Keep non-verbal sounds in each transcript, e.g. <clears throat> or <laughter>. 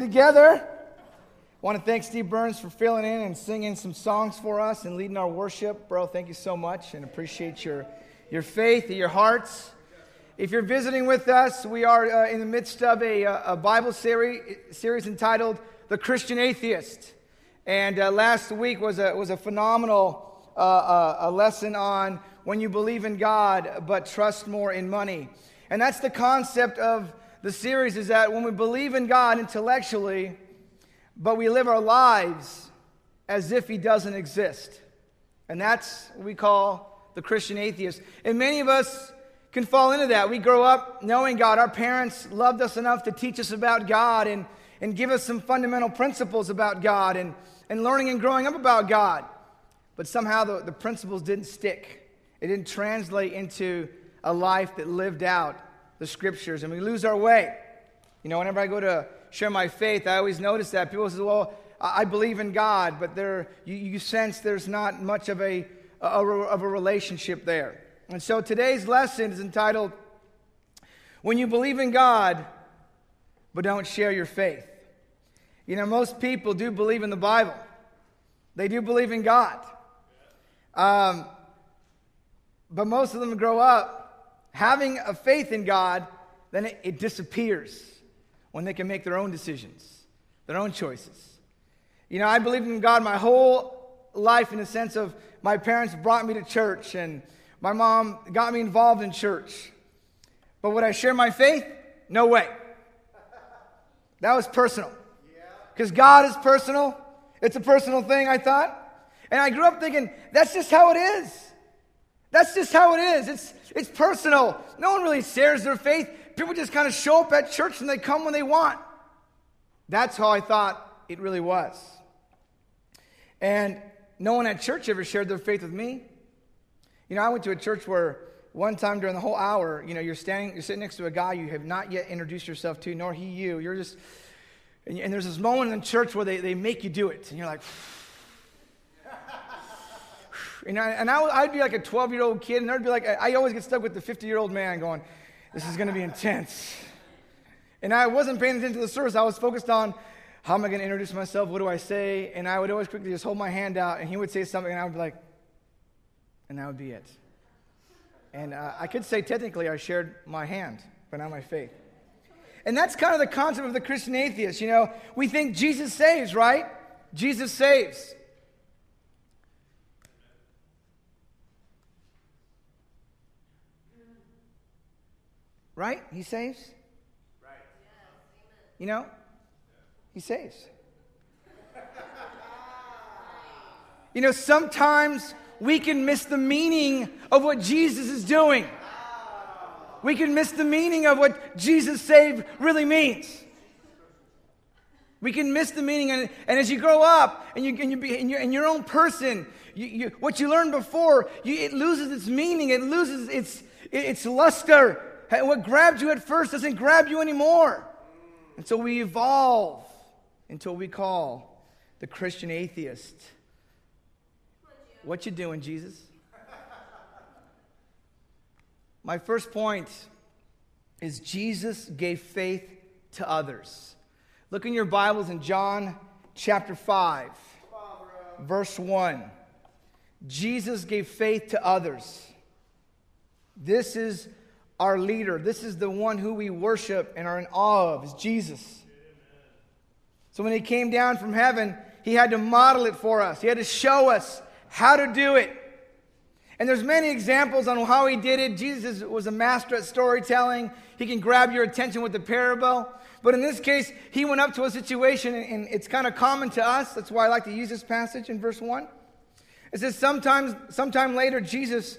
together. I want to thank Steve Burns for filling in and singing some songs for us and leading our worship. Bro, thank you so much and appreciate your, your faith and your hearts. If you're visiting with us, we are uh, in the midst of a, uh, a Bible series, series entitled The Christian Atheist. And uh, last week was a, was a phenomenal uh, uh, a lesson on when you believe in God but trust more in money. And that's the concept of the series is that when we believe in God intellectually, but we live our lives as if He doesn't exist. And that's what we call the Christian atheist. And many of us can fall into that. We grow up knowing God. Our parents loved us enough to teach us about God and, and give us some fundamental principles about God and, and learning and growing up about God. But somehow the, the principles didn't stick, it didn't translate into a life that lived out the scriptures and we lose our way. You know, whenever I go to share my faith, I always notice that people say, well, I believe in God, but there, you, you sense there's not much of a, a, of a relationship there. And so today's lesson is entitled, When You Believe in God, but Don't Share Your Faith. You know, most people do believe in the Bible, they do believe in God. Um, but most of them grow up having a faith in God, then it, it disappears when they can make their own decisions, their own choices. You know, I believed in God my whole life in the sense of my parents brought me to church and my mom got me involved in church. But would I share my faith? No way. That was personal. Because God is personal. It's a personal thing, I thought. And I grew up thinking, that's just how it is. That's just how it is. It's, it's personal. No one really shares their faith. People just kind of show up at church and they come when they want. That's how I thought it really was. And no one at church ever shared their faith with me. You know, I went to a church where one time during the whole hour, you know, you're standing, you're sitting next to a guy you have not yet introduced yourself to, nor he you. You're just, and, and there's this moment in church where they, they make you do it. And you're like, and, I, and I, would be like a 12 year old kid, and there'd be like, I always get stuck with the 50 year old man going, this is going to be intense. And I wasn't paying attention to the service. I was focused on how am I going to introduce myself? What do I say? And I would always quickly just hold my hand out, and he would say something, and I would be like, and that would be it. And uh, I could say technically I shared my hand, but not my faith. And that's kind of the concept of the Christian atheist. You know, we think Jesus saves, right? Jesus saves. Right? He saves? Right. You know? He saves. you know, sometimes we can miss the meaning of what Jesus is doing. We can miss the meaning of what Jesus saved really means. We can miss the meaning, and, and as you grow up and you, and you be in your, in your own person, you, you, what you learned before, you, it loses its meaning, it loses its, its luster, what grabbed you at first doesn't grab you anymore. And so we evolve until we call the Christian atheist. What you doing, Jesus? My first point is Jesus gave faith to others. Look in your Bibles in John chapter 5, verse 1. Jesus gave faith to others. This is our leader. This is the one who we worship and are in awe of, is Jesus. So when he came down from heaven, he had to model it for us. He had to show us how to do it. And there's many examples on how he did it. Jesus was a master at storytelling. He can grab your attention with a parable. But in this case, he went up to a situation, and it's kind of common to us. That's why I like to use this passage in verse 1. It says, Sometimes, sometime later, Jesus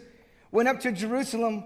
went up to Jerusalem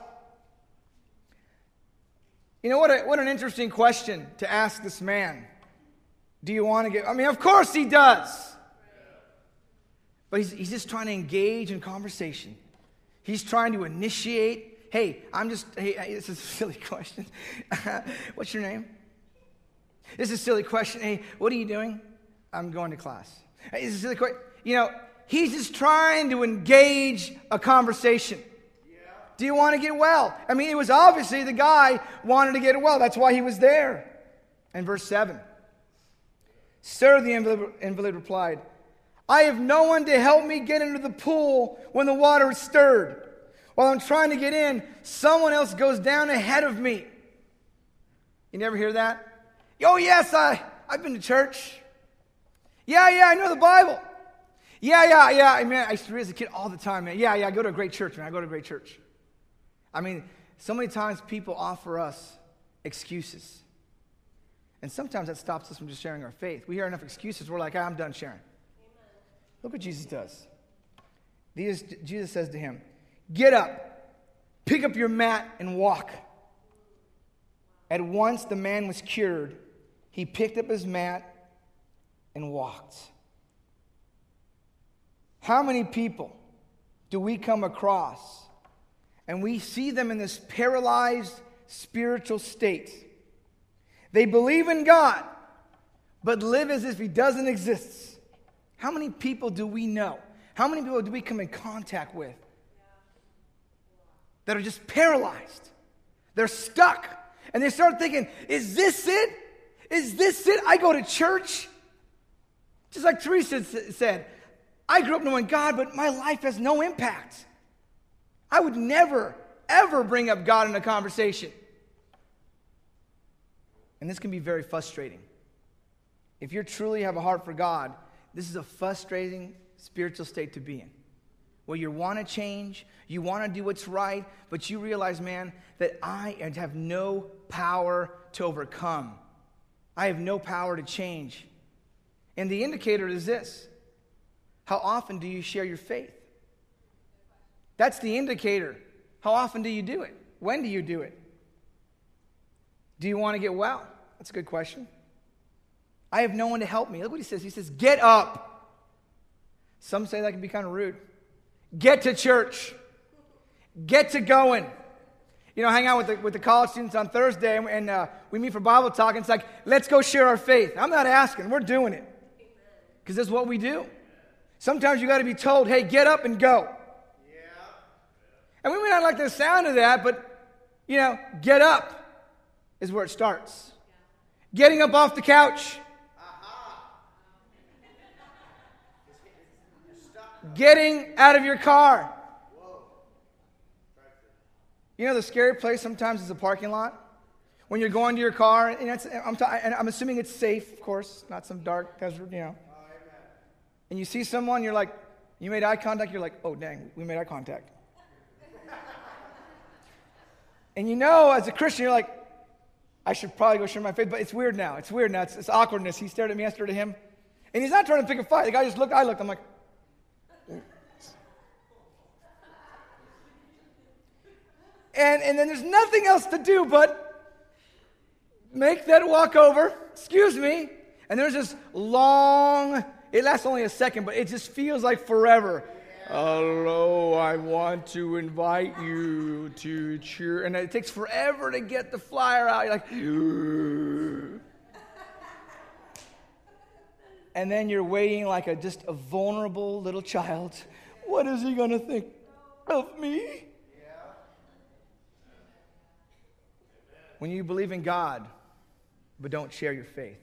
You know, what, a, what an interesting question to ask this man. Do you want to get? I mean, of course he does. But he's, he's just trying to engage in conversation. He's trying to initiate. Hey, I'm just, hey, this is a silly <laughs> question. <laughs> What's your name? This is a silly question. Hey, what are you doing? I'm going to class. Hey, this is a silly question. You know, he's just trying to engage a conversation. Do you want to get well? I mean, it was obviously the guy wanted to get well. That's why he was there. And verse 7 Sir, the invalid, replied, I have no one to help me get into the pool when the water is stirred. While I'm trying to get in, someone else goes down ahead of me. You never hear that? Oh, yes, I, I've been to church. Yeah, yeah, I know the Bible. Yeah, yeah, yeah. I mean, I used to read as a kid all the time, man. Yeah, yeah, I go to a great church, man. I go to a great church. I mean, so many times people offer us excuses. And sometimes that stops us from just sharing our faith. We hear enough excuses, we're like, ah, I'm done sharing. Amen. Look what Jesus does. Jesus says to him, Get up, pick up your mat, and walk. At once the man was cured. He picked up his mat and walked. How many people do we come across and we see them in this paralyzed spiritual state? They believe in God, but live as if He doesn't exist. How many people do we know? How many people do we come in contact with that are just paralyzed? They're stuck. And they start thinking, is this it? Is this it? I go to church. Just like Teresa said, I grew up knowing God, but my life has no impact. I would never, ever bring up God in a conversation. And this can be very frustrating. If you truly have a heart for God, this is a frustrating spiritual state to be in. Where you want to change, you want to do what's right, but you realize, man, that I have no power to overcome. I have no power to change. And the indicator is this How often do you share your faith? That's the indicator. How often do you do it? When do you do it? Do you want to get well? That's a good question. I have no one to help me. Look what he says. He says, Get up. Some say that can be kind of rude. Get to church. Get to going. You know, hang out with the, with the college students on Thursday and, and uh, we meet for Bible talk, and it's like, let's go share our faith. I'm not asking, we're doing it. Because that's what we do. Sometimes you got to be told, hey, get up and go. And we may not like the sound of that, but, you know, get up is where it starts. Getting up off the couch. Getting out of your car. You know, the scary place sometimes is a parking lot. When you're going to your car, and, I'm, ta- and I'm assuming it's safe, of course, not some dark desert, you know. And you see someone, you're like, you made eye contact, you're like, oh, dang, we made eye contact. And you know, as a Christian, you're like, I should probably go share my faith, but it's weird now. It's weird now. It's, it's awkwardness. He stared at me, I stared at him. And he's not trying to pick a fight. The guy just looked, I looked. I'm like, and, and then there's nothing else to do but make that walk over, excuse me. And there's this long, it lasts only a second, but it just feels like forever. Hello, I want to invite you to cheer. And it takes forever to get the flyer out. You're like, and then you're waiting like a just a vulnerable little child. What is he going to think of me? When you believe in God, but don't share your faith,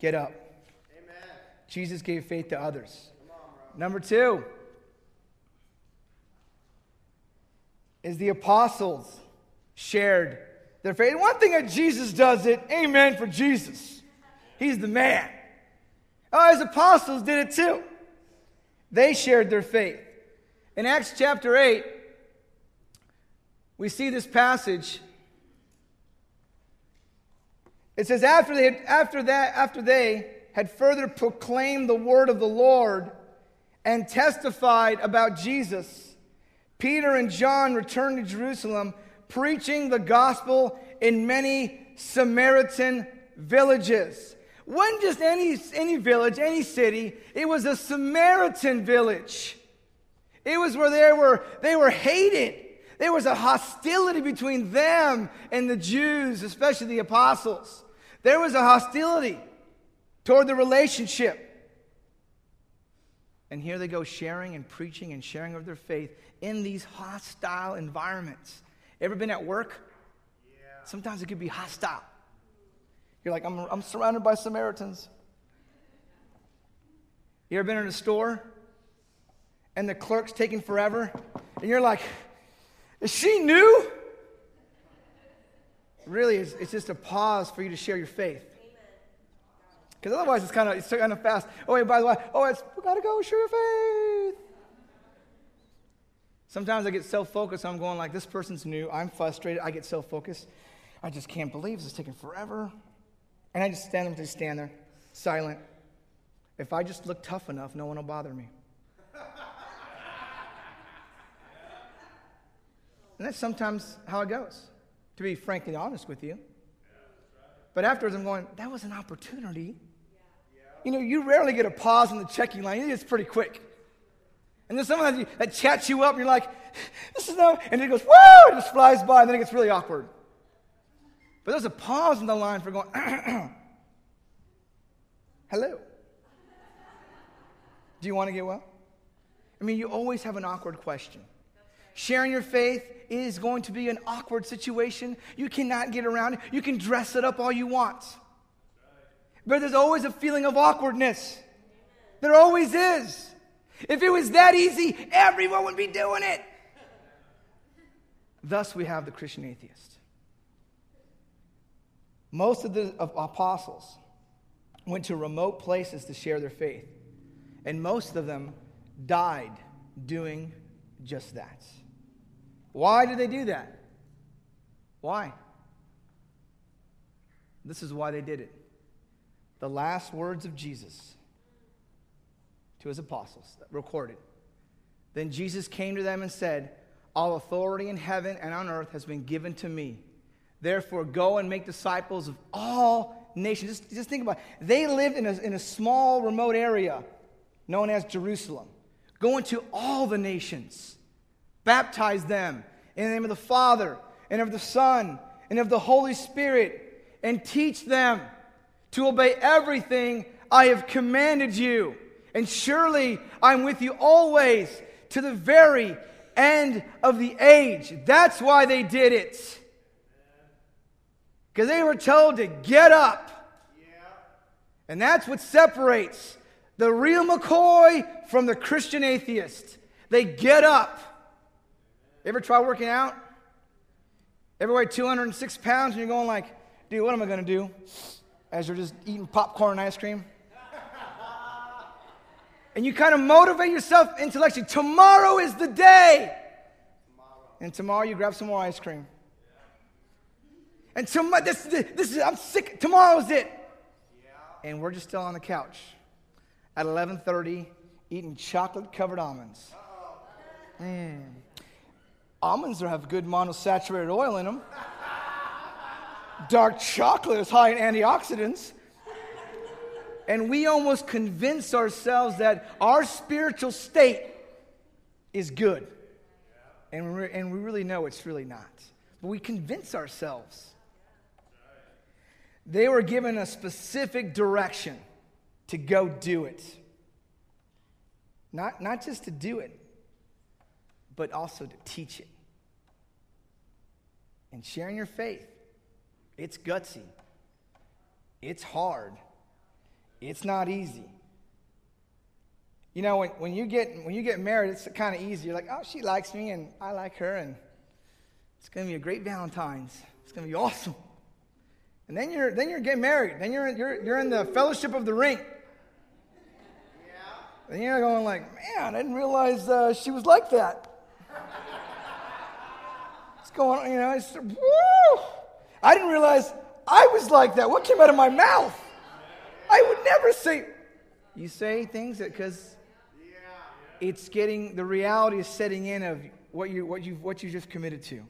get up. Amen. Jesus gave faith to others. Number two is the apostles shared their faith. One thing that Jesus does it, amen for Jesus. He's the man. Oh, his apostles did it too. They shared their faith. In Acts chapter 8, we see this passage. It says, after they had, after that, after they had further proclaimed the word of the Lord and testified about Jesus, Peter and John returned to Jerusalem, preaching the gospel in many Samaritan villages. wasn't just any, any village, any city, it was a Samaritan village. It was where they were, they were hated. There was a hostility between them and the Jews, especially the apostles. There was a hostility toward the relationship. And here they go sharing and preaching and sharing of their faith in these hostile environments. Ever been at work? Yeah. Sometimes it could be hostile. You're like, I'm, I'm surrounded by Samaritans. You ever been in a store and the clerk's taking forever? And you're like, is she new? Really, it's, it's just a pause for you to share your faith. Because otherwise, it's kind of it's kind of fast. Oh, wait, by the way, oh, it's we gotta go share your faith. Sometimes I get so focused, I'm going like, this person's new. I'm frustrated. I get so focused. I just can't believe this is taking forever. And I just stand there, just stand there, silent. If I just look tough enough, no one will bother me. and that's sometimes how it goes, to be frankly honest with you. But afterwards, I'm going, that was an opportunity. You know, you rarely get a pause in the checking line. It's pretty quick. And then someone that chats you up, and you're like, this is no, and it goes, whoa, it just flies by, and then it gets really awkward. But there's a pause in the line for going, <clears throat> hello. Do you want to get well? I mean, you always have an awkward question. Sharing your faith is going to be an awkward situation. You cannot get around it. You can dress it up all you want. But there's always a feeling of awkwardness. There always is. If it was that easy, everyone would be doing it. Thus, we have the Christian atheist. Most of the apostles went to remote places to share their faith, and most of them died doing just that. Why did they do that? Why? This is why they did it. The last words of Jesus to his apostles, recorded. Then Jesus came to them and said, All authority in heaven and on earth has been given to me. Therefore, go and make disciples of all nations. Just, just think about it. They lived in a, in a small, remote area known as Jerusalem. Go into all the nations, baptize them in the name of the Father, and of the Son, and of the Holy Spirit, and teach them to obey everything I have commanded you. And surely I'm with you always to the very end of the age. That's why they did it. Because they were told to get up. And that's what separates the real McCoy from the Christian atheist. They get up. Ever try working out? Ever weigh 206 pounds and you're going like, dude, what am I going to do? As you're just eating popcorn and ice cream. and you kind of motivate yourself intellectually. Tomorrow is the day. And tomorrow you grab some more ice cream. And tomorrow, this, this is, I'm sick. Tomorrow's it. Yeah. And we're just still on the couch at 11:30 eating chocolate-covered almonds. Mm. Almonds have good monosaturated oil in them. Dark chocolate is high in antioxidants. And we almost convince ourselves that our spiritual state is good. And, and we really know it's really not. But we convince ourselves. They were given a specific direction to go do it. Not, not just to do it, but also to teach it. And sharing your faith, it's gutsy, it's hard, it's not easy. You know, when, when, you get, when you get married, it's kind of easy. You're like, oh, she likes me and I like her, and it's going to be a great Valentine's. It's going to be awesome. And then you're, then you're getting married. Then you're, you're, you're in the fellowship of the ring. Yeah. And you're going like, man, I didn't realize uh, she was like that. it's going on? You know, it's, woo! I didn't realize I was like that. What came out of my mouth? I would never say. You say things because it's getting, the reality is setting in of what you, what you, what you just committed to.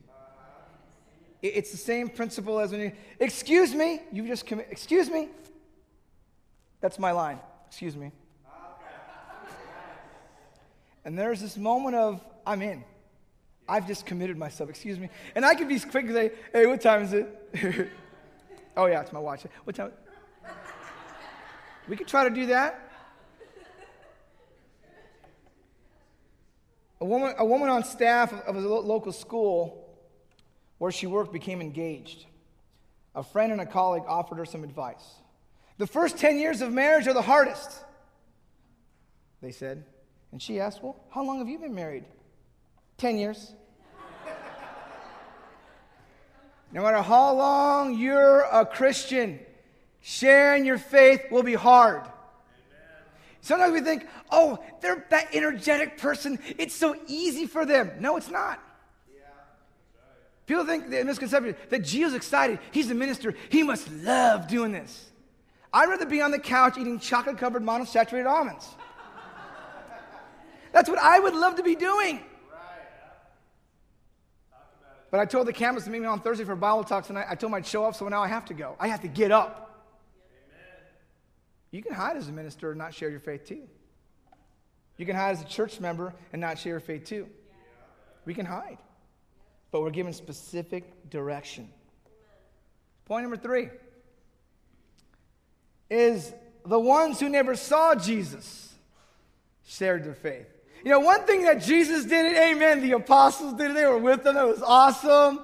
It's the same principle as when you, excuse me, you just commit, excuse me. That's my line. Excuse me. And there's this moment of, I'm in. I've just committed myself, excuse me. And I can be quick and say, hey, what time is it? <laughs> oh, yeah, it's my watch. What time? We could try to do that. A woman, a woman on staff of a local school where she worked became engaged. A friend and a colleague offered her some advice. The first 10 years of marriage are the hardest, they said. And she asked, Well, how long have you been married? 10 years. no matter how long you're a Christian, sharing your faith will be hard. Sometimes we think, oh, they're that energetic person. It's so easy for them. No, it's not. Yeah. People think the misconception that Jesus excited. He's a minister. He must love doing this. I'd rather be on the couch eating chocolate covered monosaturated almonds. That's what I would love to be doing. But I told the campus to meet me on Thursday for Bible talks, and I, I told them I'd show up, so now I have to go. I have to get up. You can hide as a minister and not share your faith too. You can hide as a church member and not share your faith too. We can hide, but we're given specific direction. Point number three is the ones who never saw Jesus shared their faith. You know, one thing that Jesus did amen, the apostles did they were with him, it was awesome.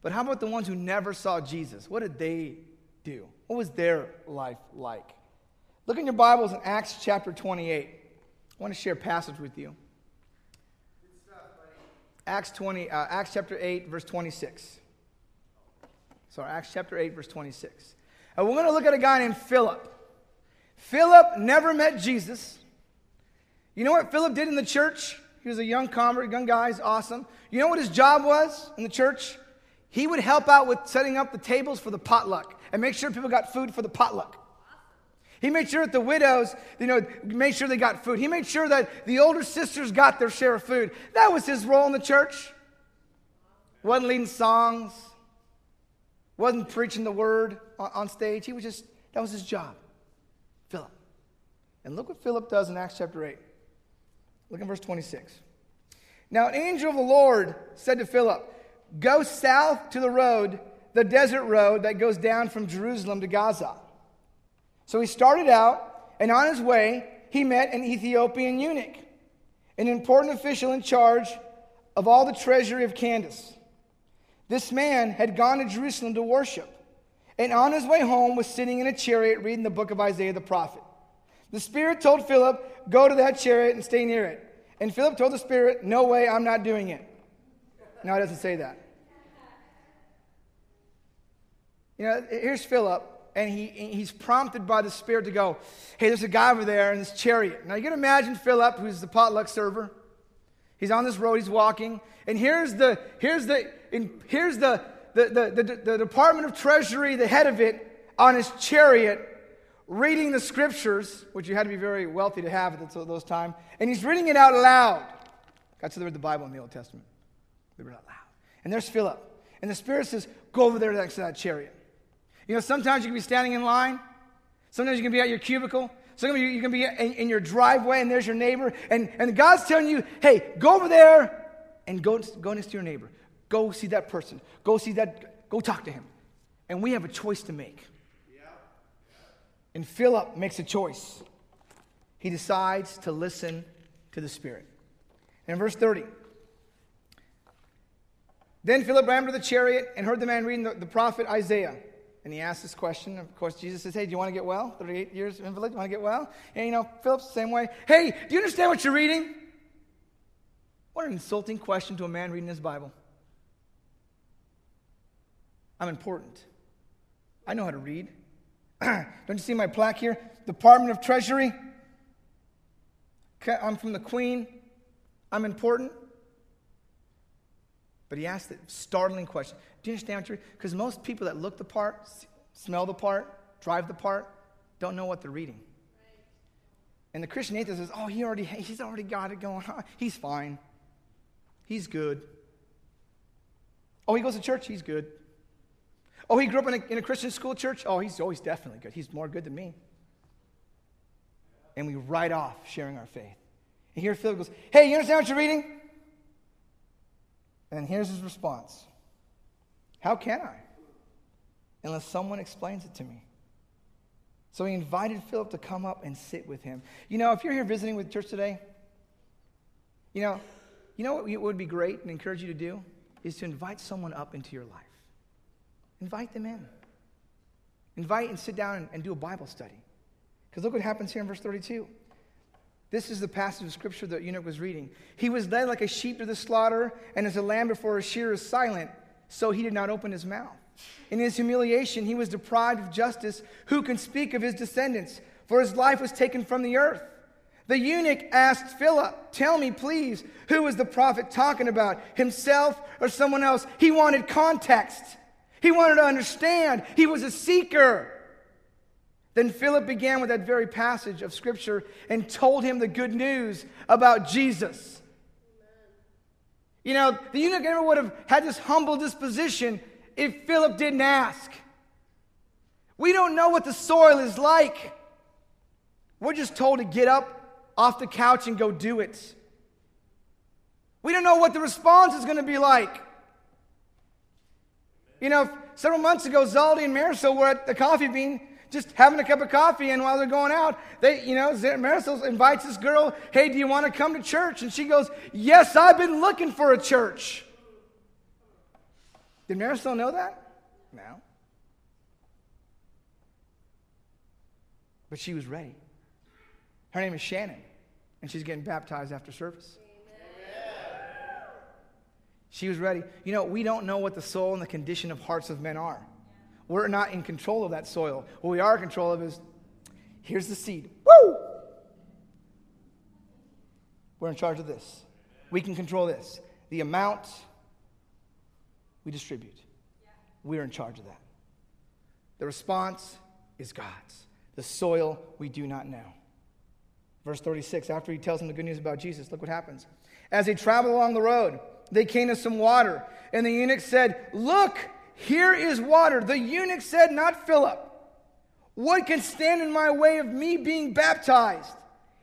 But how about the ones who never saw Jesus? What did they do? What was their life like? Look in your Bibles in Acts chapter 28. I want to share a passage with you. Acts 20, uh, Acts chapter 8, verse 26. Sorry, Acts chapter 8, verse 26. And we're going to look at a guy named Philip. Philip never met Jesus. You know what Philip did in the church? He was a young convert, young guy, he's awesome. You know what his job was in the church? He would help out with setting up the tables for the potluck and make sure people got food for the potluck. He made sure that the widows, you know, made sure they got food. He made sure that the older sisters got their share of food. That was his role in the church. Wasn't leading songs, wasn't preaching the word on stage. He was just, that was his job. Philip. And look what Philip does in Acts chapter 8. Look at verse 26. Now, an angel of the Lord said to Philip, Go south to the road, the desert road that goes down from Jerusalem to Gaza. So he started out, and on his way, he met an Ethiopian eunuch, an important official in charge of all the treasury of Candace. This man had gone to Jerusalem to worship, and on his way home was sitting in a chariot reading the book of Isaiah the prophet. The Spirit told Philip, Go to that chariot and stay near it. And Philip told the Spirit, No way, I'm not doing it. No, it doesn't say that. You know, here's Philip and he, he's prompted by the Spirit to go, hey, there's a guy over there in this chariot. Now you can imagine Philip, who's the potluck server. He's on this road, he's walking, and here's the here's the here's the the, the, the, the Department of Treasury, the head of it, on his chariot, reading the scriptures, which you had to be very wealthy to have at those times, and he's reading it out loud. God said they read the Bible in the Old Testament. They read it out loud. And there's Philip. And the Spirit says, Go over there next to that chariot. You know, sometimes you can be standing in line. Sometimes you can be at your cubicle. Sometimes you can be in, in your driveway and there's your neighbor. And, and God's telling you, hey, go over there and go, go next to your neighbor. Go see that person. Go see that, go talk to him. And we have a choice to make. And Philip makes a choice. He decides to listen to the Spirit. In verse 30, then Philip ran to the chariot and heard the man reading the, the prophet Isaiah. And he asked this question. Of course, Jesus says, Hey, do you want to get well? 38 years of invalid, you want to get well? And you know, Philip's the same way. Hey, do you understand what you're reading? What an insulting question to a man reading his Bible. I'm important. I know how to read. <clears throat> Don't you see my plaque here? Department of Treasury. I'm from the Queen. I'm important. But he asked the startling question Do you understand what you're Because most people that look the part, smell the part, drive the part, don't know what they're reading. And the Christian atheist says, Oh, he already, he's already got it going on. He's fine. He's good. Oh, he goes to church? He's good. Oh, he grew up in a, in a Christian school church? Oh, he's always definitely good. He's more good than me. and we write off sharing our faith. And here Philip goes, Hey, you understand what you're reading? And here's his response How can I? Unless someone explains it to me. So he invited Philip to come up and sit with him. You know, if you're here visiting with church today, you know, you know what would be great and encourage you to do? Is to invite someone up into your life. Invite them in. Invite and sit down and, and do a Bible study. Because look what happens here in verse 32. This is the passage of scripture that eunuch was reading. He was led like a sheep to the slaughter, and as a lamb before a shearer is silent, so he did not open his mouth. In his humiliation, he was deprived of justice. Who can speak of his descendants? For his life was taken from the earth. The eunuch asked Philip, Tell me, please, who was the prophet talking about, himself or someone else? He wanted context, he wanted to understand. He was a seeker. Then Philip began with that very passage of Scripture and told him the good news about Jesus. You know, the eunuch never would have had this humble disposition if Philip didn't ask. We don't know what the soil is like. We're just told to get up off the couch and go do it. We don't know what the response is going to be like. You know, several months ago, Zaldi and Marisol were at the coffee bean just having a cup of coffee, and while they're going out, they, you know, Marisol invites this girl, hey, do you want to come to church? And she goes, yes, I've been looking for a church. Did Marisol know that? No. But she was ready. Her name is Shannon, and she's getting baptized after service. She was ready. You know, we don't know what the soul and the condition of hearts of men are. We're not in control of that soil. What we are in control of is here's the seed. Woo! We're in charge of this. We can control this. The amount we distribute. We're in charge of that. The response is God's. The soil we do not know. Verse 36, after he tells them the good news about Jesus, look what happens. As they traveled along the road, they came to some water, and the eunuch said, Look, here is water. The eunuch said, Not Philip. What can stand in my way of me being baptized?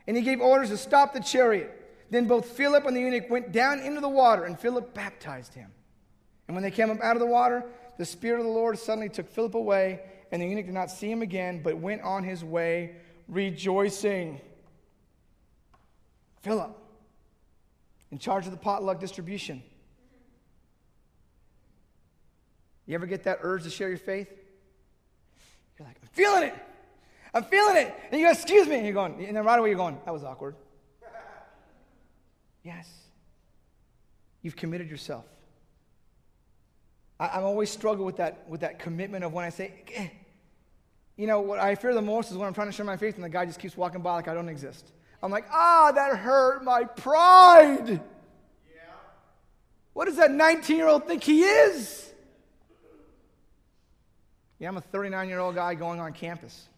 And he gave orders to stop the chariot. Then both Philip and the eunuch went down into the water, and Philip baptized him. And when they came up out of the water, the Spirit of the Lord suddenly took Philip away, and the eunuch did not see him again, but went on his way rejoicing. Philip, in charge of the potluck distribution. You ever get that urge to share your faith? You're like, I'm feeling it. I'm feeling it. And you go, excuse me. And you're going, and then right away you're going, that was awkward. <laughs> yes. You've committed yourself. I, am always struggle with that, with that commitment of when I say, eh. you know, what I fear the most is when I'm trying to share my faith and the guy just keeps walking by like I don't exist. I'm like, ah, that hurt my pride. Yeah. What does that 19 year old think he is? Yeah, I'm a 39 year old guy going on campus.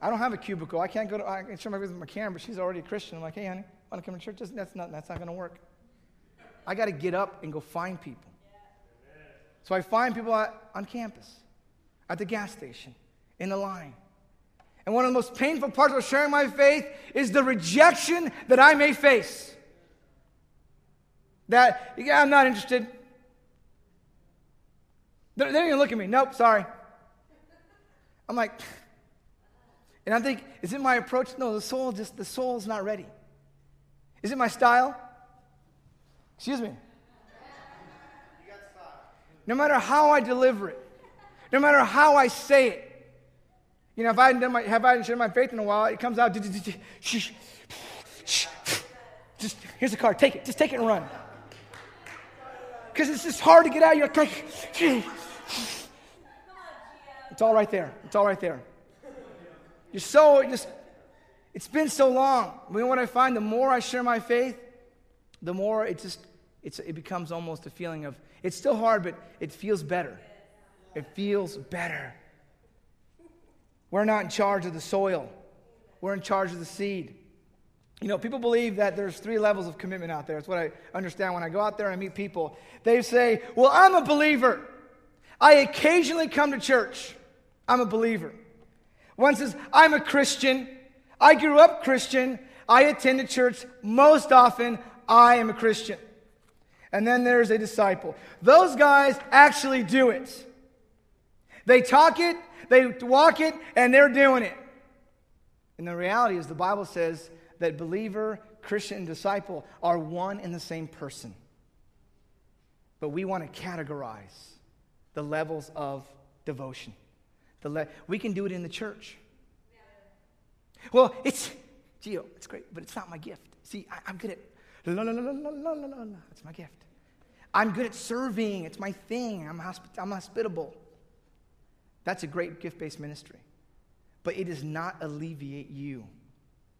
I don't have a cubicle. I can't go to, I can share my with my Karen, but she's already a Christian. I'm like, hey, honey, want to come to church? That's not, that's not going to work. I got to get up and go find people. So I find people on campus, at the gas station, in the line. And one of the most painful parts of sharing my faith is the rejection that I may face. That, yeah, I'm not interested. They don't even look at me. Nope, sorry. I'm like, <sighs> and I think, is it my approach? No, the soul just, the soul's not ready. Is it my style? Excuse me. No matter how I deliver it, no matter how I say it. You know, if I hadn't done my, have I shared my faith in a while, it comes out. Just here's the card. Take it. Just take it and run. Because it's just hard to get out. You're like, it's all right there. It's all right there. You're so just. It's been so long. You know what I find? The more I share my faith, the more it just it's, it becomes almost a feeling of it's still hard, but it feels better. It feels better. We're not in charge of the soil, we're in charge of the seed. You know, people believe that there's three levels of commitment out there. It's what I understand when I go out there and I meet people. They say, Well, I'm a believer. I occasionally come to church. I'm a believer. One says, I'm a Christian. I grew up Christian. I attended church most often. I am a Christian. And then there's a disciple. Those guys actually do it. They talk it, they walk it, and they're doing it. And the reality is, the Bible says that believer, Christian, and disciple are one and the same person. But we want to categorize the levels of devotion. The le- we can do it in the church. Well, it's, Geo, it's great, but it's not my gift. See, I, am good at la la la la la la la. It's my gift. I'm good at serving. It's my thing. I'm, hospi- I'm hospitable. That's a great gift based ministry. But it does not alleviate you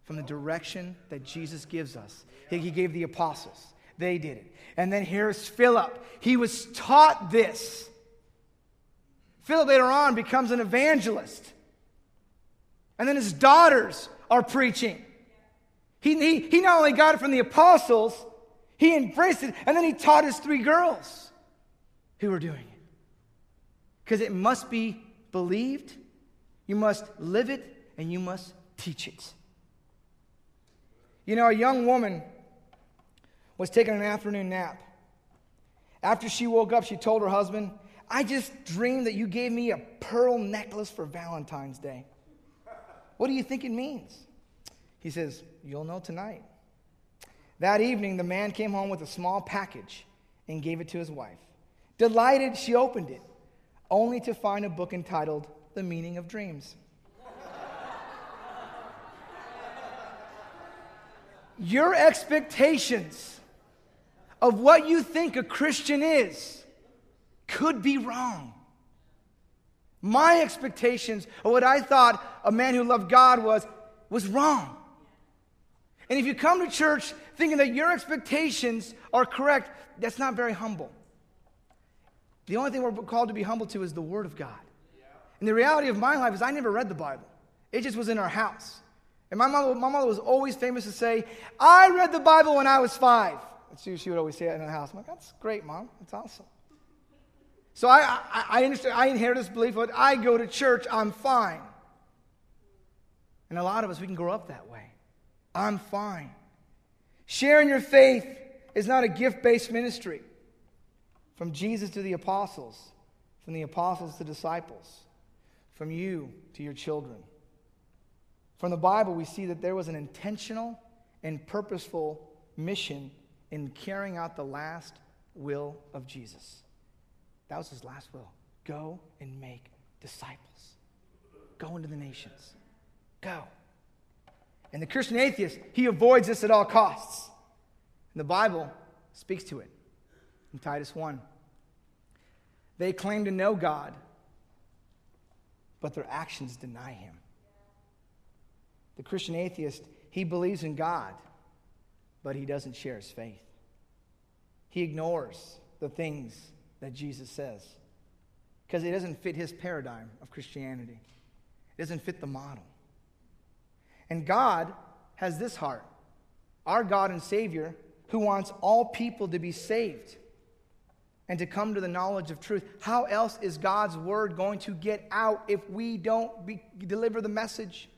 from the direction that Jesus gives us. He gave the apostles, they did it. And then here's Philip. He was taught this. Philip later on becomes an evangelist. And then his daughters are preaching. He, he, he not only got it from the apostles, he embraced it, and then he taught his three girls who were doing it. Because it must be believed, you must live it, and you must teach it. You know, a young woman was taking an afternoon nap. After she woke up, she told her husband, I just dreamed that you gave me a pearl necklace for Valentine's Day. What do you think it means? He says, You'll know tonight. That evening, the man came home with a small package and gave it to his wife. Delighted, she opened it, only to find a book entitled The Meaning of Dreams. Your expectations of what you think a Christian is could be wrong. My expectations of what I thought a man who loved God was was wrong. And if you come to church thinking that your expectations are correct, that's not very humble. The only thing we're called to be humble to is the Word of God. And the reality of my life is I never read the Bible. It just was in our house. And my mother, my mother was always famous to say, I read the Bible when I was five. That's she would always say that in the house. I'm like, that's great, Mom. That's awesome. So I, I, I, understand, I inherit this belief that I go to church, I'm fine. And a lot of us, we can grow up that way. I'm fine. Sharing your faith is not a gift based ministry. From Jesus to the apostles, from the apostles to disciples, from you to your children. From the Bible, we see that there was an intentional and purposeful mission in carrying out the last will of Jesus. That was his last will. Go and make disciples. Go into the nations. Go. And the Christian atheist, he avoids this at all costs. And the Bible speaks to it in Titus 1. They claim to know God, but their actions deny him. The Christian atheist, he believes in God, but he doesn't share his faith. He ignores the things that Jesus says because it doesn't fit his paradigm of Christianity, it doesn't fit the model. And God has this heart our God and Savior who wants all people to be saved and to come to the knowledge of truth. How else is God's word going to get out if we don't be, deliver the message?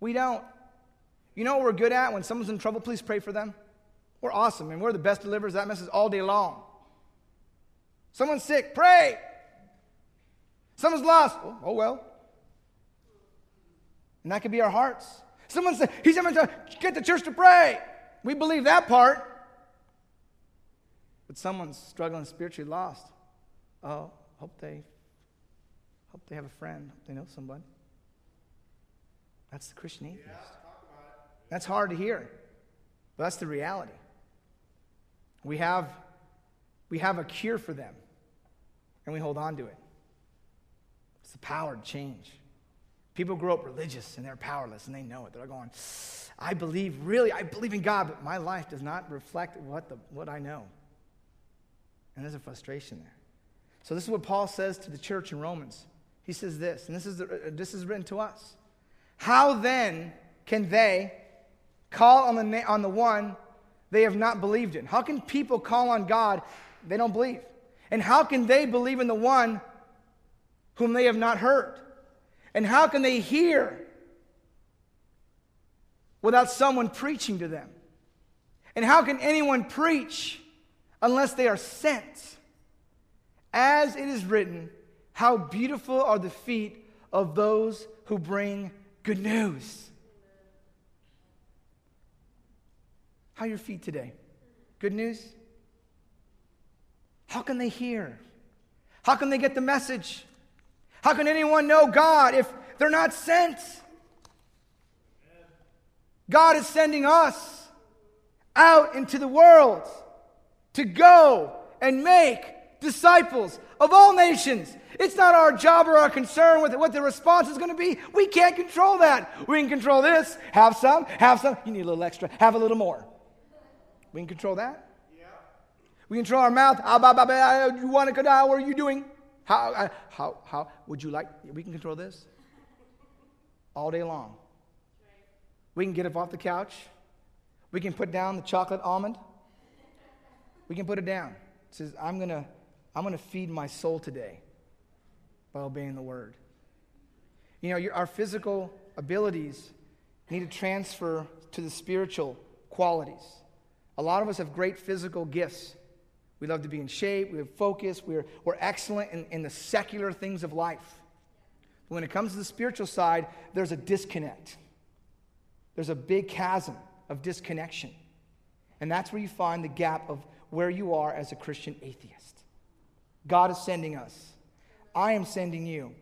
We don't. You know what we're good at when someone's in trouble? Please pray for them. We're awesome, and we're the best deliverers that message all day long. Someone's sick, pray. Someone's lost, oh, oh well. And that could be our hearts. Someone said, He's having to get the church to pray. We believe that part. But someone's struggling spiritually lost. Oh, hope they hope they have a friend, hope they know somebody. That's the Christian atheist. Yeah, that's hard to hear, but that's the reality. We have, we have a cure for them, and we hold on to it. It's the power to change. People grow up religious and they're powerless and they know it. They're going, I believe, really, I believe in God, but my life does not reflect what, the, what I know. And there's a frustration there. So, this is what Paul says to the church in Romans. He says this, and this is, the, uh, this is written to us. How then can they call on the, on the one they have not believed in? How can people call on God they don't believe? And how can they believe in the one whom they have not heard? And how can they hear without someone preaching to them? And how can anyone preach unless they are sent? As it is written, how beautiful are the feet of those who bring good news. How are your feet today? Good news? How can they hear? How can they get the message? How can anyone know God if they're not sent? God is sending us out into the world to go and make disciples of all nations. It's not our job or our concern with what the response is going to be. We can't control that. We can control this. Have some, have some. You need a little extra, have a little more. We can control that. Yeah. We control our mouth. Ah, you want to go down? What are you doing? How, uh, how, how would you like? We can control this all day long. We can get up off the couch. We can put down the chocolate almond. We can put it down. It says, I'm going to I'm going to feed my soul today by obeying the word. You know, your, our physical abilities need to transfer to the spiritual qualities. A lot of us have great physical gifts. We love to be in shape, we have focus, we're, we're excellent in, in the secular things of life. But when it comes to the spiritual side, there's a disconnect. There's a big chasm of disconnection. And that's where you find the gap of where you are as a Christian atheist. God is sending us. I am sending you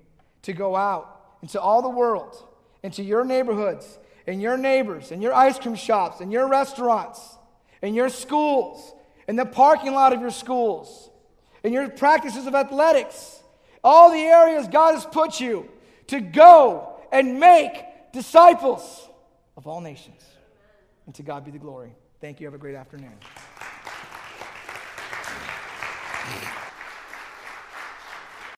to go out into all the world, into your neighborhoods, and your neighbors, and your ice cream shops, and your restaurants, and your schools, and the parking lot of your schools, and your practices of athletics, all the areas God has put you to go and make disciples of all nations. And to God be the glory. Thank you. Have a great afternoon. Yeah.